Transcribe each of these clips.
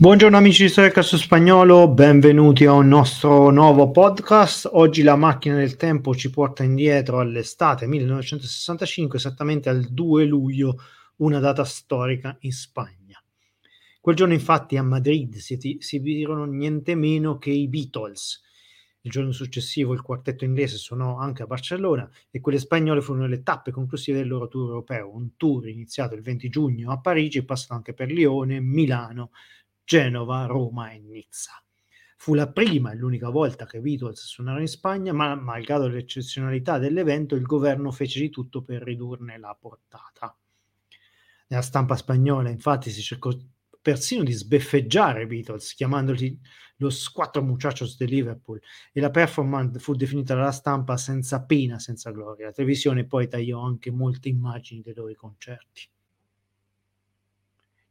Buongiorno amici di Storia Calcio Spagnolo, benvenuti a un nostro nuovo podcast. Oggi la macchina del tempo ci porta indietro all'estate 1965, esattamente al 2 luglio, una data storica in Spagna. Quel giorno infatti a Madrid si esibirono niente meno che i Beatles. Il giorno successivo il quartetto inglese suonò anche a Barcellona e quelle spagnole furono le tappe conclusive del loro tour europeo, un tour iniziato il 20 giugno a Parigi e passato anche per Lione, Milano, Genova, Roma e Nizza. Fu la prima e l'unica volta che i Beatles suonarono in Spagna, ma malgrado l'eccezionalità dell'evento, il governo fece di tutto per ridurne la portata. Nella stampa spagnola, infatti, si cercò persino di sbeffeggiare i Beatles, chiamandoli los quattro muchachos de Liverpool, e la performance fu definita dalla stampa senza pena, senza gloria. La televisione poi tagliò anche molte immagini dei loro concerti.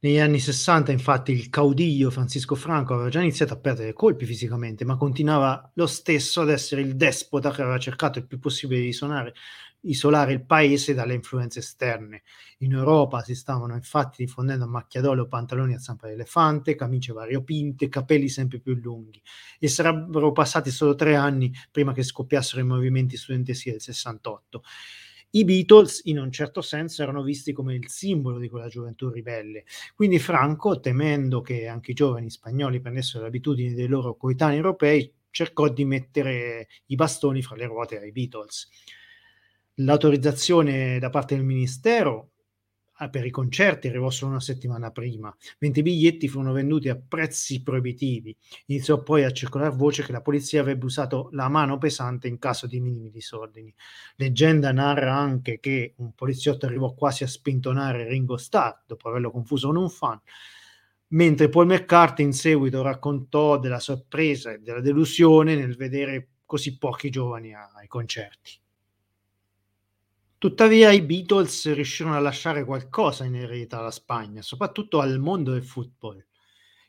Negli anni 60, infatti, il caudiglio Francisco Franco aveva già iniziato a perdere colpi fisicamente, ma continuava lo stesso ad essere il despota che aveva cercato il più possibile di suonare, isolare il paese dalle influenze esterne. In Europa si stavano infatti diffondendo a macchiadolo pantaloni a zampa di elefante, camicie variopinte, capelli sempre più lunghi e sarebbero passati solo tre anni prima che scoppiassero i movimenti studenteschi del 68. I Beatles, in un certo senso, erano visti come il simbolo di quella gioventù ribelle. Quindi Franco, temendo che anche i giovani spagnoli prendessero le abitudini dei loro coetanei europei, cercò di mettere i bastoni fra le ruote ai Beatles. L'autorizzazione da parte del ministero per i concerti arrivò solo una settimana prima, mentre i biglietti furono venduti a prezzi proibitivi. Iniziò poi a circolare voce che la polizia avrebbe usato la mano pesante in caso di minimi disordini. Leggenda narra anche che un poliziotto arrivò quasi a spintonare Ringo Starr dopo averlo confuso con un fan, mentre Paul McCarthy in seguito raccontò della sorpresa e della delusione nel vedere così pochi giovani ai concerti. Tuttavia i Beatles riuscirono a lasciare qualcosa in eredità alla Spagna, soprattutto al mondo del football.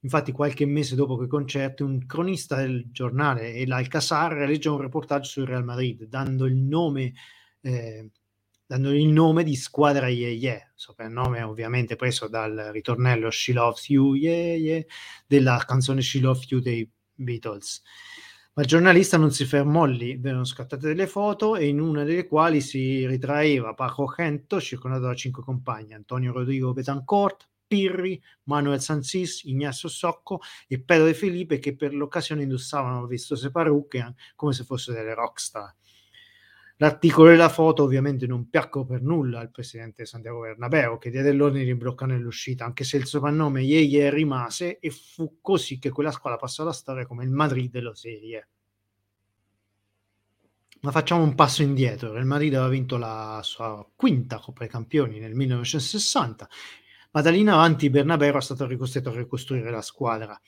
Infatti qualche mese dopo quei concerti un cronista del giornale El Alcazar realizzò un reportage sul Real Madrid dando il nome, eh, dando il nome di squadra Yeah Yeah, soprannome ovviamente preso dal ritornello She Loves You Yeah Yeah della canzone She Loves You dei Beatles. Ma il giornalista non si fermò lì, vennero scattate delle foto e in una delle quali si ritraeva Paco Gento circondato da cinque compagni, Antonio Rodrigo Betancourt, Pirri, Manuel Sansis, Ignacio Socco e Pedro De Felipe che per l'occasione indossavano vistose parrucche come se fossero delle rockstar. L'articolo e la foto ovviamente non piacquero per nulla al presidente Santiago Bernabeo, che diede l'ordine di bloccare l'uscita, anche se il soprannome Yeye rimase e fu così che quella squadra passò alla storia come il Madrid dello Serie. Ma facciamo un passo indietro. Il Madrid aveva vinto la sua quinta Coppa dei Campioni nel 1960, ma da lì in avanti Bernabeu era stato ricostretto a ricostruire la squadra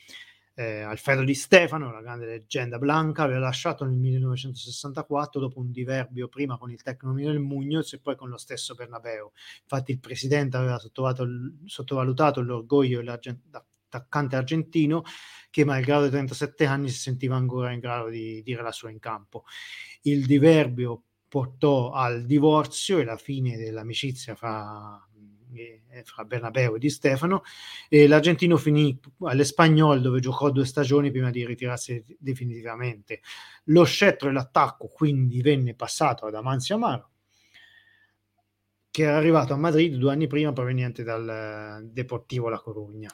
eh, Alfredo Di Stefano, la grande leggenda blanca, aveva lasciato nel 1964 dopo un diverbio prima con il tecnico del Muñoz e poi con lo stesso Bernabeu. Infatti il presidente aveva sottovalutato l'orgoglio dell'attaccante argentino che malgrado i 37 anni si sentiva ancora in grado di dire la sua in campo. Il diverbio portò al divorzio e la fine dell'amicizia fra fra Bernabeu e Di Stefano e l'argentino finì all'Espagnol dove giocò due stagioni prima di ritirarsi definitivamente. Lo scettro e l'attacco quindi venne passato ad Amancio Amaro che era arrivato a Madrid due anni prima proveniente dal Deportivo La Corugna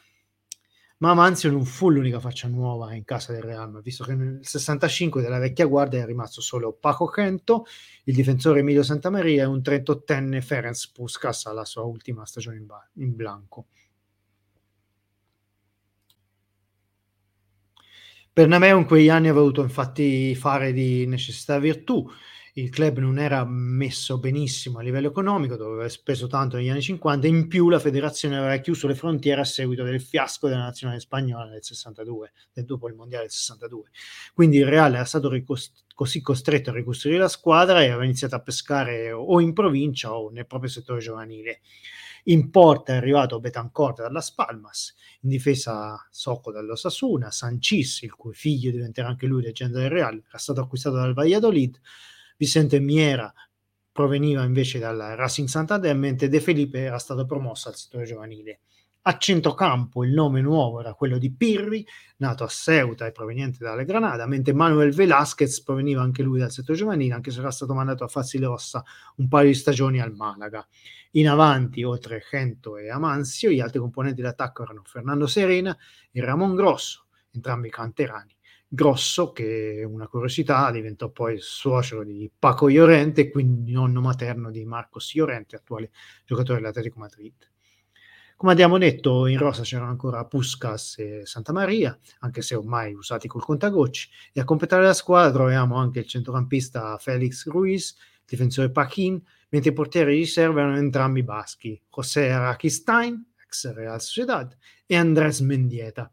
ma Manzio non fu l'unica faccia nuova in casa del Real, visto che nel 65 della vecchia guardia è rimasto solo Paco Kento, il difensore Emilio Santamaria e un 38enne Ferenc Puskas alla sua ultima stagione in, ba- in blanco. Bernabeu in quegli anni ha voluto infatti fare di necessità virtù, il club non era messo benissimo a livello economico, dove aveva speso tanto negli anni 50, in più la federazione aveva chiuso le frontiere a seguito del fiasco della nazionale spagnola nel 62, dopo il mondiale del 62. Quindi il Real era stato ricost- così costretto a ricostruire la squadra e aveva iniziato a pescare o in provincia o nel proprio settore giovanile. In porta è arrivato Betancourt dalla Spalmas, in difesa Socco dall'Osasuna, Sancis, il cui figlio diventerà anche lui leggenda del Real, era stato acquistato dal Valladolid, Vicente Miera proveniva invece dal Racing Santander, mentre De Felipe era stato promosso al settore giovanile. A centrocampo il nome nuovo era quello di Pirri, nato a Ceuta e proveniente dalle Granada, mentre Manuel Velasquez proveniva anche lui dal settore giovanile, anche se era stato mandato a farsi le ossa un paio di stagioni al Malaga. In avanti, oltre Gento e Amanzio, gli altri componenti d'attacco erano Fernando Serena e Ramon Grosso, entrambi canterani. Grosso, che una curiosità, diventò poi suocero di Paco Llorente, quindi nonno materno di Marcos Llorente, attuale giocatore dell'Atletico Madrid. Come abbiamo detto, in rosa c'erano ancora Puskas e Santa Maria, anche se ormai usati col contagocci, e a completare la squadra troviamo anche il centrocampista Felix Ruiz, difensore Paquin, mentre i portieri di riserva erano entrambi baschi, José Araquistain, ex Real Sociedad, e Andrés Mendieta,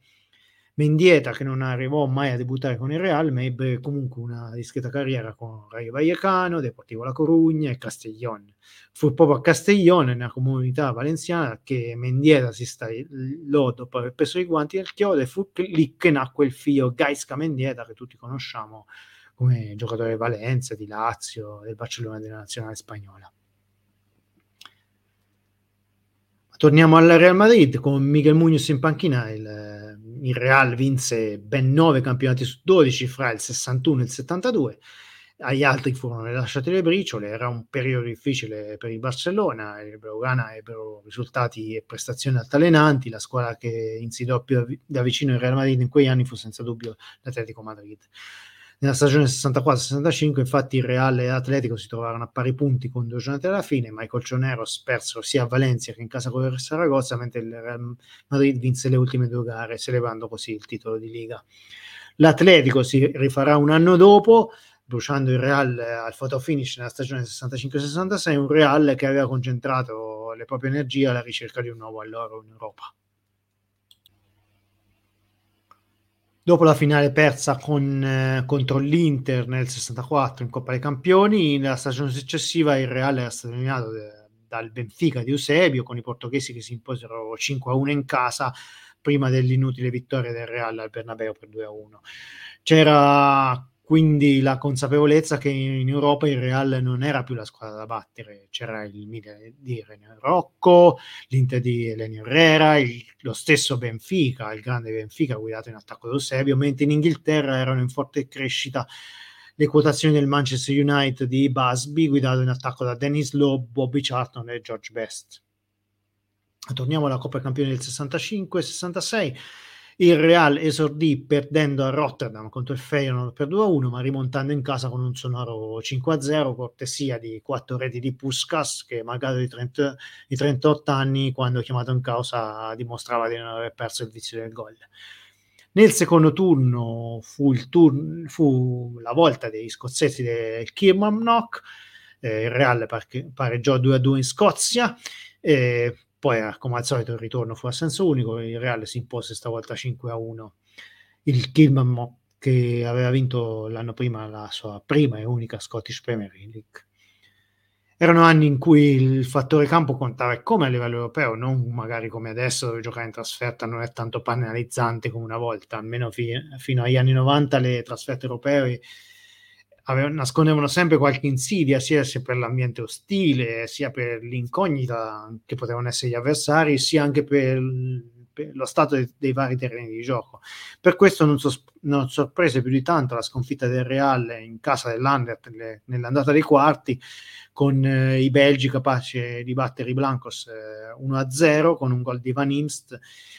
Mendieta che non arrivò mai a debuttare con il Real, ma ebbe comunque una discreta carriera con Rayo Vallecano, Deportivo La Corugna e Castellón. Fu proprio a Castellón, nella comunità valenziana, che Mendieta si stagliò dopo aver preso i guanti del chiodo e fu lì che nacque il figlio Gaisca Mendieta, che tutti conosciamo come giocatore di Valencia, di Lazio, del Barcellona della nazionale spagnola. Torniamo al Real Madrid con Miguel Munoz in panchina, il il Real vinse ben 9 campionati su 12 fra il 61 e il 72 agli altri furono lasciate le briciole, era un periodo difficile per il Barcellona, i Blaugrana ebbero risultati e prestazioni altalenanti, la squadra che insidiò più da vicino il Real Madrid in quegli anni fu senza dubbio l'Atletico Madrid. Nella stagione 64-65 infatti il Real e l'Atletico si trovarono a pari punti con due giornate alla fine, ma i colchoneros persero sia a Valencia che in casa con il Saragozza, mentre il Real Madrid vinse le ultime due gare, celebrando così il titolo di Liga. L'Atletico si rifarà un anno dopo, bruciando il Real al photo finish nella stagione 65-66, un Real che aveva concentrato le proprie energie alla ricerca di un nuovo alloro in Europa. Dopo la finale persa con, eh, contro l'Inter nel 64 in Coppa dei Campioni, nella stagione successiva il Real era stato eliminato dal Benfica di Eusebio con i portoghesi che si imposero 5-1 in casa prima dell'inutile vittoria del Real al Bernabeu per 2-1. C'era quindi la consapevolezza che in Europa il Real non era più la squadra da battere, c'era il Milan di René Rocco, l'Inter di Elenio Herrera, il, lo stesso Benfica, il grande Benfica guidato in attacco da Eusebio, mentre in Inghilterra erano in forte crescita le quotazioni del Manchester United di Busby guidato in attacco da Dennis Lowe, Bobby Charlton e George Best. Torniamo alla Coppa Campioni del 65-66 il Real esordì perdendo a Rotterdam contro il Feyenoord per 2-1, ma rimontando in casa con un sonoro 5-0, cortesia di quattro reti di Puskas, che magari di, 30, di 38 anni, quando chiamato in causa, dimostrava di non aver perso il vizio del gol. Nel secondo turno fu, turno, fu la volta dei scozzesi del Kilmarnock, eh, il Real pareggiò 2-2 in Scozia, eh, poi, come al solito, il ritorno fu a senso unico. Il Real si impose stavolta 5 a 1. Il Kilman che aveva vinto l'anno prima la sua prima e unica Scottish Premier League. Erano anni in cui il fattore campo contava come a livello europeo, non magari come adesso dove giocare in trasferta non è tanto penalizzante come una volta, almeno fi- fino agli anni 90 le trasferte europee avevano, nascondevano sempre qualche insidia, sia, per l'ambiente ostile, sia per l'incognita che potevano essere gli avversari, sia anche per, per lo stato dei, dei, vari terreni di gioco. Per questo non, so, non sorprese più di tanto la sconfitta del Real in casa dell'Andert nell'andata dei quarti, con eh, i belgi capaci di battere i Blancos eh, 1-0 con un gol di Van Imst.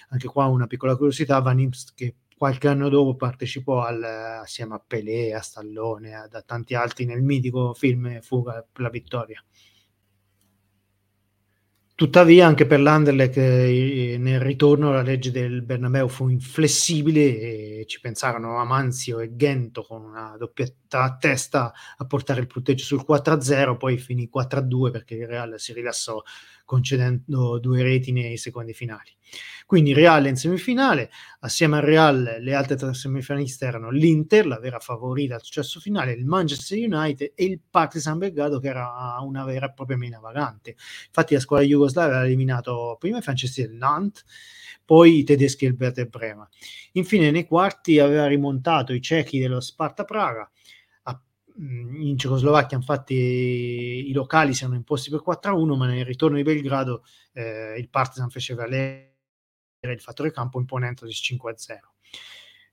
Anche qua una piccola curiosità, Van Imst che qualche anno dopo partecipò al, assieme a Pelé, a Stallone, a, a tanti altri nel mitico film Fuga per la vittoria. Tuttavia, anche per l'Anderlecht eh, nel ritorno la legge del Bernabeu fu inflessibile e ci pensarono Amanzio e Gento con una doppietta a testa a portare il punteggio sul 4-0, poi finì 4-2 perché il Real si rilassò concedendo due reti nei secondi finali. Quindi Real in semifinale, assieme al Real le altre tre semifinaliste erano l'Inter, la vera favorita al successo finale, il Manchester United e il Partizan Belgrado che era una vera e propria mina vagante. Infatti la squadra jugoslava aveva eliminato prima i francesi del Nantes, poi i tedeschi del Werder Brema. Infine nei quarti aveva rimontato i cechi dello Sparta Praga, in Cecoslovacchia infatti i locali si erano imposti per 4-1 ma nel ritorno di Belgrado eh, il Partizan fece valere il fattore campo imponendosi 5-0.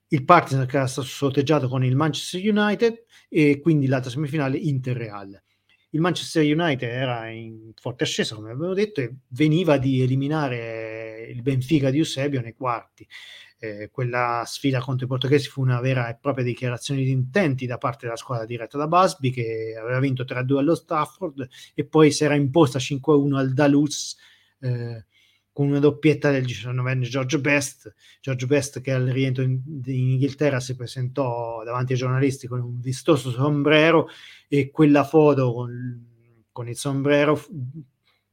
Il Partizan che era stato sorteggiato con il Manchester United e quindi l'altra semifinale Inter-Real. Il Manchester United era in forte ascesa, come avevo detto, e veniva di eliminare il Benfica di Eusebio nei quarti. Eh, quella sfida contro i portoghesi fu una vera e propria dichiarazione di intenti da parte della squadra diretta da Busby che aveva vinto 3-2 allo Stafford e poi si era imposta 5-1 al Daluz eh, con una doppietta del 19enne George Best. George Best che al rientro in, in, Inghilterra si presentò davanti ai giornalisti con un vistoso sombrero e quella foto con, con il sombrero fu,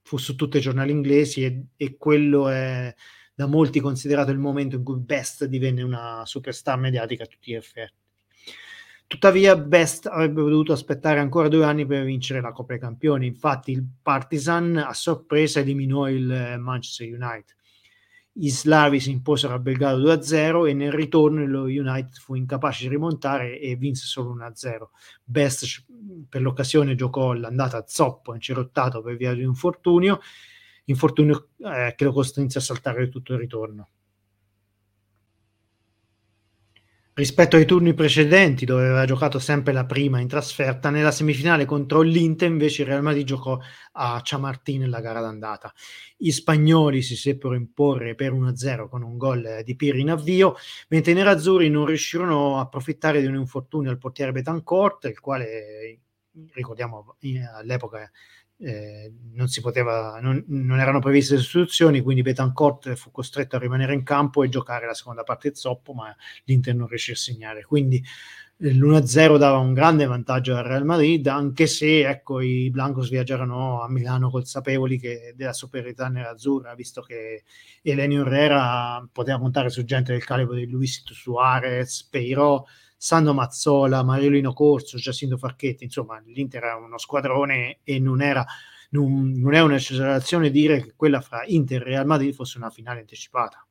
fu, su tutti i giornali inglesi e, e quello è da molti considerato il momento in cui Best divenne una superstar mediatica a tutti gli effetti. Tuttavia, Best avrebbe dovuto aspettare ancora due anni per vincere la Coppa dei Campioni. Infatti, il Partizan a sorpresa eliminò il eh, Manchester United. I slavi si imposero a Belgrado 2-0 e nel ritorno lo United fu incapace di rimontare e vinse solo 1-0. Best per l'occasione giocò l'andata a zoppo, incerottato per via di un infortunio, infortunio eh, che lo costrinse a saltare tutto il ritorno. Rispetto ai turni precedenti, dove aveva giocato sempre la prima in trasferta, nella semifinale contro l'Inter invece il Real Madrid giocò a Chamartín nella gara d'andata. Gli spagnoli si seppero imporre per 1-0 con un gol di Pirri in avvio, mentre i nerazzurri non riuscirono a approfittare di un infortunio al portiere Betancourt, il quale ricordiamo all'epoca eh, non, si poteva, non, non, erano previste sostituzioni, quindi Betancourt fu costretto a rimanere in campo e giocare la seconda parte zoppo, ma l'Inter non riuscì a segnare. Quindi eh, l'1-0 dava un grande vantaggio al Real Madrid, anche se ecco, i Blancos viaggiarono a Milano consapevoli che, della superiorità nerazzurra, visto che Elenio Herrera poteva contare su gente del calibro di Luisito Suarez, Peirò, Sando Mazzola, Mariolino Corso, Giacinto Farchetti, insomma l'Inter era uno squadrone e non era non, non è un'esagerazione dire che quella fra Inter e Real Madrid fosse una finale anticipata.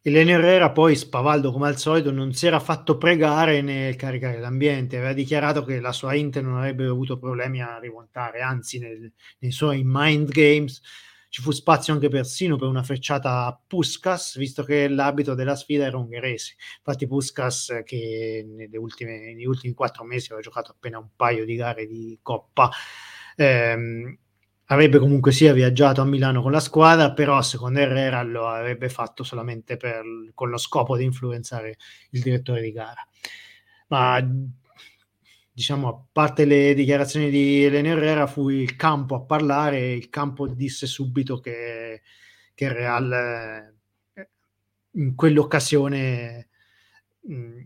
Elenio Herrera poi, spavaldo come al solito, non si era fatto pregare nel caricare l'ambiente, aveva dichiarato che la sua Inter non avrebbe avuto problemi a rimontare, anzi nel, nei suoi mind games ci fu spazio anche persino per una frecciata a Puskas, visto che l'abito della sfida era ungherese. Infatti Puskas, che ultime, negli ultimi quattro mesi aveva giocato appena un paio di gare di Coppa, ehm, avrebbe comunque sia viaggiato a Milano con la squadra, però secondo Herrera lo avrebbe fatto solamente per, con lo scopo di influenzare il direttore di gara. Ma diciamo, a parte le dichiarazioni di Elena Herrera, fu il campo a parlare, il campo disse subito che, che Real eh, in quell'occasione mh,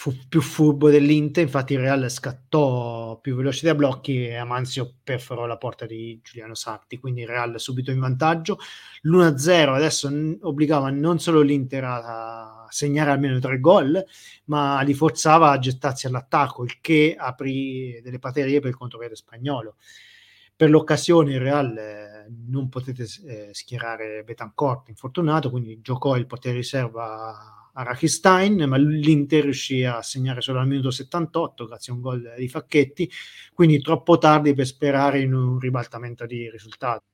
fu più furbo dell'Inter, infatti il Real scattò più veloce dai blocchi e Amanzio perforò la porta di Giuliano Sarti, quindi il Real subito in vantaggio. L'1-0 adesso obbligava non solo l'Inter a segnare almeno tre gol, ma li forzava a gettarsi all'attacco, il che aprì delle batterie per il contropiede spagnolo. Per l'occasione il Real eh, non potete eh, schierare Betancourt infortunato, quindi giocò il potere riserva a Rachistain, ma l'Inter riuscì a segnare solo al minuto 78 grazie a un gol di Facchetti, quindi troppo tardi per sperare in un ribaltamento di risultato.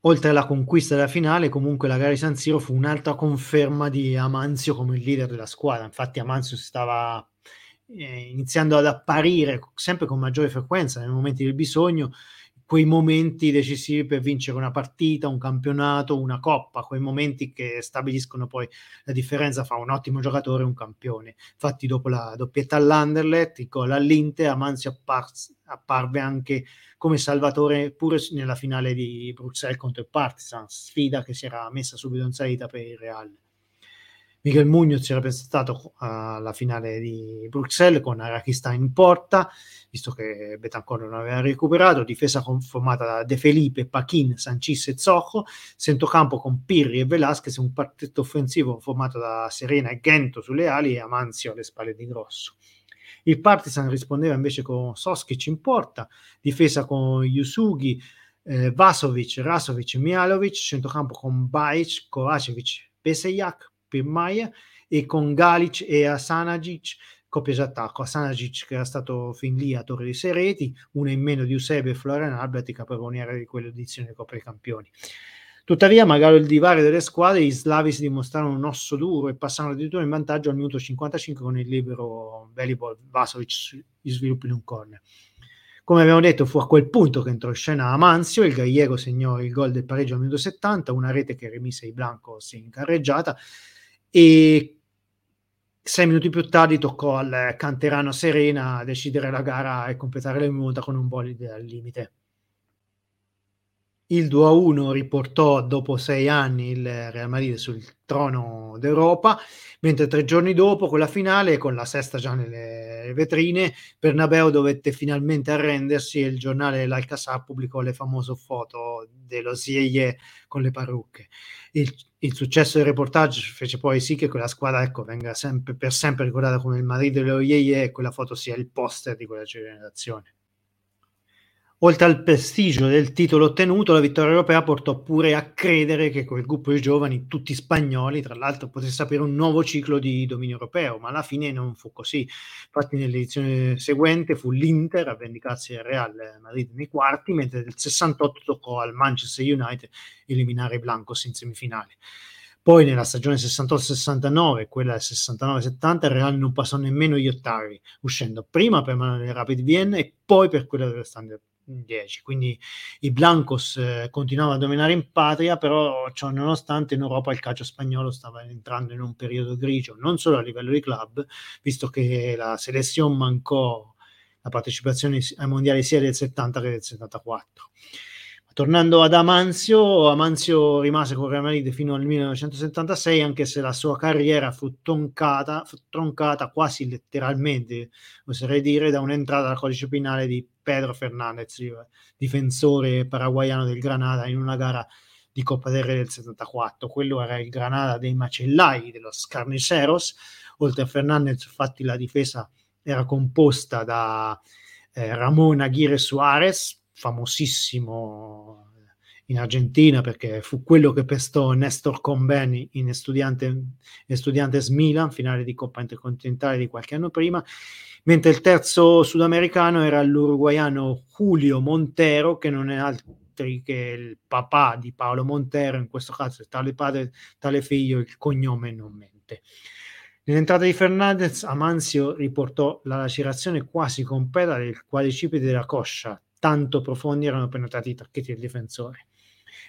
Oltre alla conquista della finale, comunque la gara di San Siro fu un'altra conferma di Amanzio come leader della squadra. Infatti Amanzio stava eh, iniziando ad apparire sempre con maggiore frequenza nei momenti del bisogno quei momenti decisivi per vincere una partita, un campionato, una coppa, quei momenti che stabiliscono poi la differenza fra un ottimo giocatore e un campione. Infatti, dopo la doppietta all'Anderlecht, il gol all'Inter, Amanzi appar- apparve anche come salvatore pure nella finale di Bruxelles contro il Partizan, sfida che si era messa subito in salita per il Real. Miguel Munoz era presentato alla finale di Bruxelles con Arakistan in porta, visto che Betancourt non aveva recuperato, difesa formata da De Felipe, Pachin, Sancis e Zoco, centrocampo con Pirri e Velasquez, un partito offensivo formato da Serena e Gento sulle ali e Amanzio alle spalle di Grosso. Il Partizan rispondeva invece con Soskic in porta, difesa con Yusugi, eh, Vasovic, Rasovic Mialovic, centrocampo con Bajic, Kovacevic, Pesejak, Pirmaia e con Galic e Asanagic coppia attacco, Asanagic che era stato fin lì a Torre di Sereti, una in meno di Eusebio e Florian Albert, capocannoniere di quell'edizione di Coppa dei Campioni. Tuttavia, magari il divario delle squadre, gli slavi si dimostrarono un osso duro e passarono addirittura in vantaggio al minuto 55 con il libero Velibol Vasovic gli sviluppi in un corner. Come abbiamo detto, fu a quel punto che entrò in scena Amanzio, il Gallego segnò il gol del pareggio al minuto 70, una rete che remise i Blancos in carreggiata e sei minuti più tardi toccò al canterano Serena decidere la gara e completare le monta con un bolide al limite. Il 2-1 riportò dopo sei anni il Real Madrid sul trono d'Europa, mentre tre giorni dopo, con la finale, con la sesta già nelle vetrine, Bernabeu dovette finalmente arrendersi e il giornale L'Alcazar pubblicò le famose foto dello Sieye con le parrucche. Il, il, successo del reportage fece poi sì che quella squadra ecco, venga sempre, per sempre ricordata come il Madrid dello Yeye e quella foto sia il poster di quella generazione. Oltre al prestigio del titolo ottenuto, la vittoria europea portò pure a credere che quel gruppo di giovani, tutti spagnoli, tra l'altro, potesse aprire un nuovo ciclo di dominio europeo, ma alla fine non fu così. Infatti, nell'edizione seguente fu l'Inter a vendicarsi il Real Madrid nei quarti, mentre nel 68 toccò al Manchester United eliminare i Blancos in semifinale. Poi nella stagione 68-69 quella del 69-70 il Real non passò nemmeno gli ottavi, uscendo prima per del Rapid Vienna e poi per quella dello Standard 10. Quindi i Blancos eh, continuavano a dominare in patria, però ciò nonostante in Europa il calcio spagnolo stava entrando in un periodo grigio, non solo a livello di club, visto che la selezione mancò la partecipazione ai mondiali sia del 70 che del 74. Tornando ad Amanzio, Amanzio rimase con Real Madrid fino al 1976, anche se la sua carriera fu troncata, fu troncata quasi letteralmente, oserei dire, da un'entrata al codice penale di Pedro Fernandez, difensore paraguayano del Granada, in una gara di Coppa del Re del 74. Quello era il Granada dei macellai, dello Scarniceros. Oltre a Fernandez, infatti, la difesa era composta da eh, Ramon Aguirre Suarez, famosissimo in Argentina perché fu quello che pestò Nestor Combeni in Estudiantes Milan, finale di Coppa Intercontinentale di qualche anno prima, mentre il terzo sudamericano era l'uruguaiano Julio Montero, che non è altro che il papà di Paolo Montero, in questo caso tale padre, tale figlio, il cognome non mente. Nell'entrata di Fernandez, Amanzio riportò la lacerazione quasi completa del quadricipite della coscia, tanto profondi erano penetrati i tacchetti del difensore.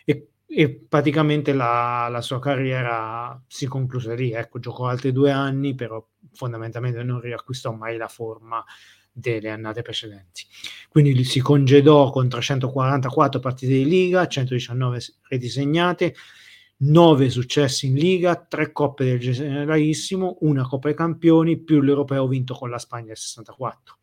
E, e praticamente la, la, sua carriera si concluse lì. Ecco, giocò altri due anni, però fondamentalmente non riacquistò mai la forma delle annate precedenti. Quindi si congedò con 344 partite di Liga, 119 reti segnate, 9 successi in Liga, 3 coppe del Generalissimo, una Coppa dei Campioni, più l'Europeo vinto con la Spagna nel 64.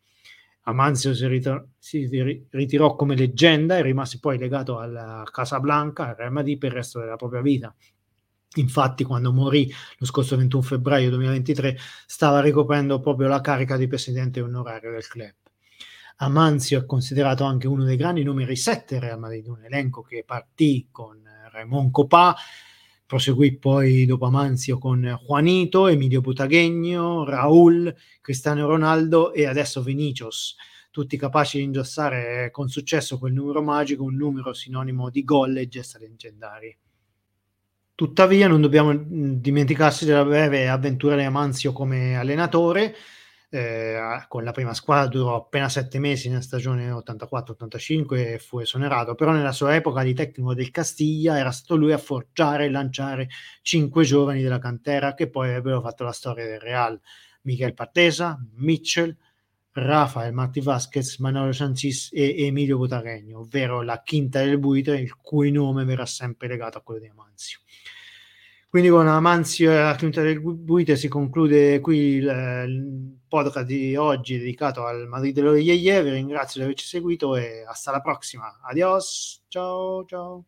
Amanzio si, ritor- si ritirò come leggenda e rimase poi legato alla Casablanca, al Real Madrid per il resto della propria vita. Infatti, quando morì lo scorso 21 febbraio 2023, stava ricoprendo proprio la carica di presidente onorario del club. Amanzio è considerato anche uno dei grandi numeri 7 Real Madrid, un elenco che partì con Raymond Copà, Proseguì poi dopo Amanzio con Juanito, Emilio Butaghegno, Raul, Cristiano Ronaldo e adesso Vinicius, tutti capaci di indossare con successo quel numero magico, un numero sinonimo di gol e gesta leggendari. Tuttavia non dobbiamo dimenticarsi della breve avventura di Amanzio come allenatore, eh, con la prima squadra durò appena sette mesi nella stagione 84-85 e fu esonerato, però nella sua epoca di tecnico del Castiglia era stato lui a forgiare e lanciare cinque giovani della cantera che poi avrebbero fatto la storia del Real, Miguel Partesa, Mitchell, Rafael Marti Vasquez, Manolo Sancis e Emilio Butaregno, ovvero la quinta del buitre, il cui nome verrà sempre legato a quello di Amanzio. Quindi con Amanzio e la quinta del Buite si conclude qui il, il, podcast di oggi dedicato al Madrid dello Yeye. Vi ringrazio di averci seguito e hasta la prossima. Adios, ciao ciao.